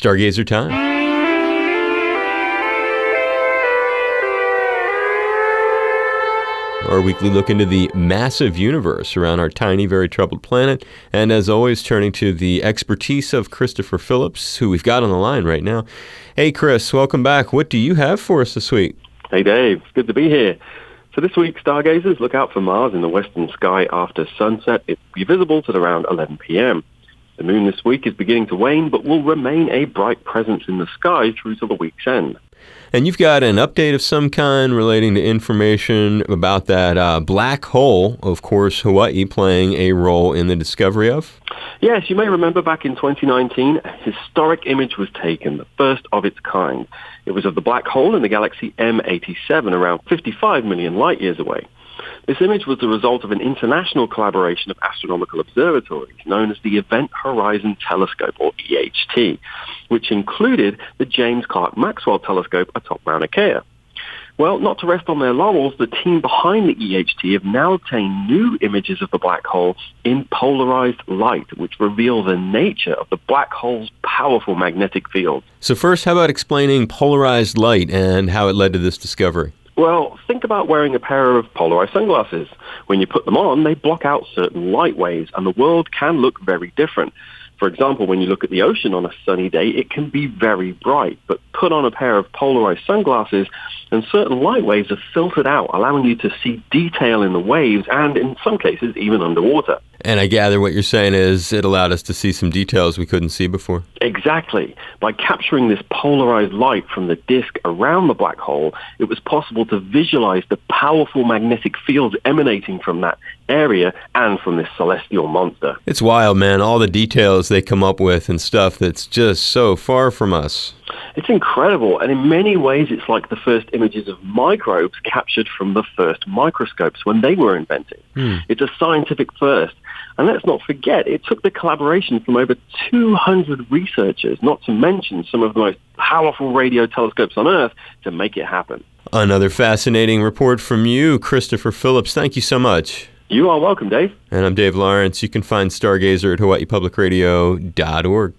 Stargazer time. Our weekly look into the massive universe around our tiny, very troubled planet. And as always, turning to the expertise of Christopher Phillips, who we've got on the line right now. Hey, Chris, welcome back. What do you have for us this week? Hey, Dave. Good to be here. So this week, stargazers look out for Mars in the western sky after sunset. It will be visible till around 11 p.m. The moon this week is beginning to wane, but will remain a bright presence in the sky through to the week's end. And you've got an update of some kind relating to information about that uh, black hole, of course, Hawaii playing a role in the discovery of? Yes, you may remember back in 2019, a historic image was taken, the first of its kind. It was of the black hole in the galaxy M87, around 55 million light years away. This image was the result of an international collaboration of astronomical observatories known as the Event Horizon Telescope, or EHT, which included the James Clerk Maxwell Telescope atop Mauna Kea. Well, not to rest on their laurels, the team behind the EHT have now obtained new images of the black hole in polarized light, which reveal the nature of the black hole's powerful magnetic field. So, first, how about explaining polarized light and how it led to this discovery? Well, think about wearing a pair of polarized sunglasses. When you put them on, they block out certain light waves, and the world can look very different. For example, when you look at the ocean on a sunny day, it can be very bright, but put on a pair of polarized sunglasses and certain light waves are filtered out, allowing you to see detail in the waves and, in some cases, even underwater. And I gather what you're saying is it allowed us to see some details we couldn't see before. Exactly. By capturing this polarized light from the disk around the black hole, it was possible to visualize the powerful magnetic fields emanating from that area and from this celestial monster. It's wild, man. All the details they come up with and stuff that's just so far from us. It's incredible, and in many ways, it's like the first images of microbes captured from the first microscopes when they were invented. Hmm. It's a scientific first. And let's not forget, it took the collaboration from over 200 researchers, not to mention some of the most powerful radio telescopes on Earth, to make it happen. Another fascinating report from you, Christopher Phillips. Thank you so much. You are welcome, Dave. And I'm Dave Lawrence. You can find Stargazer at hawaiipublicradio.org.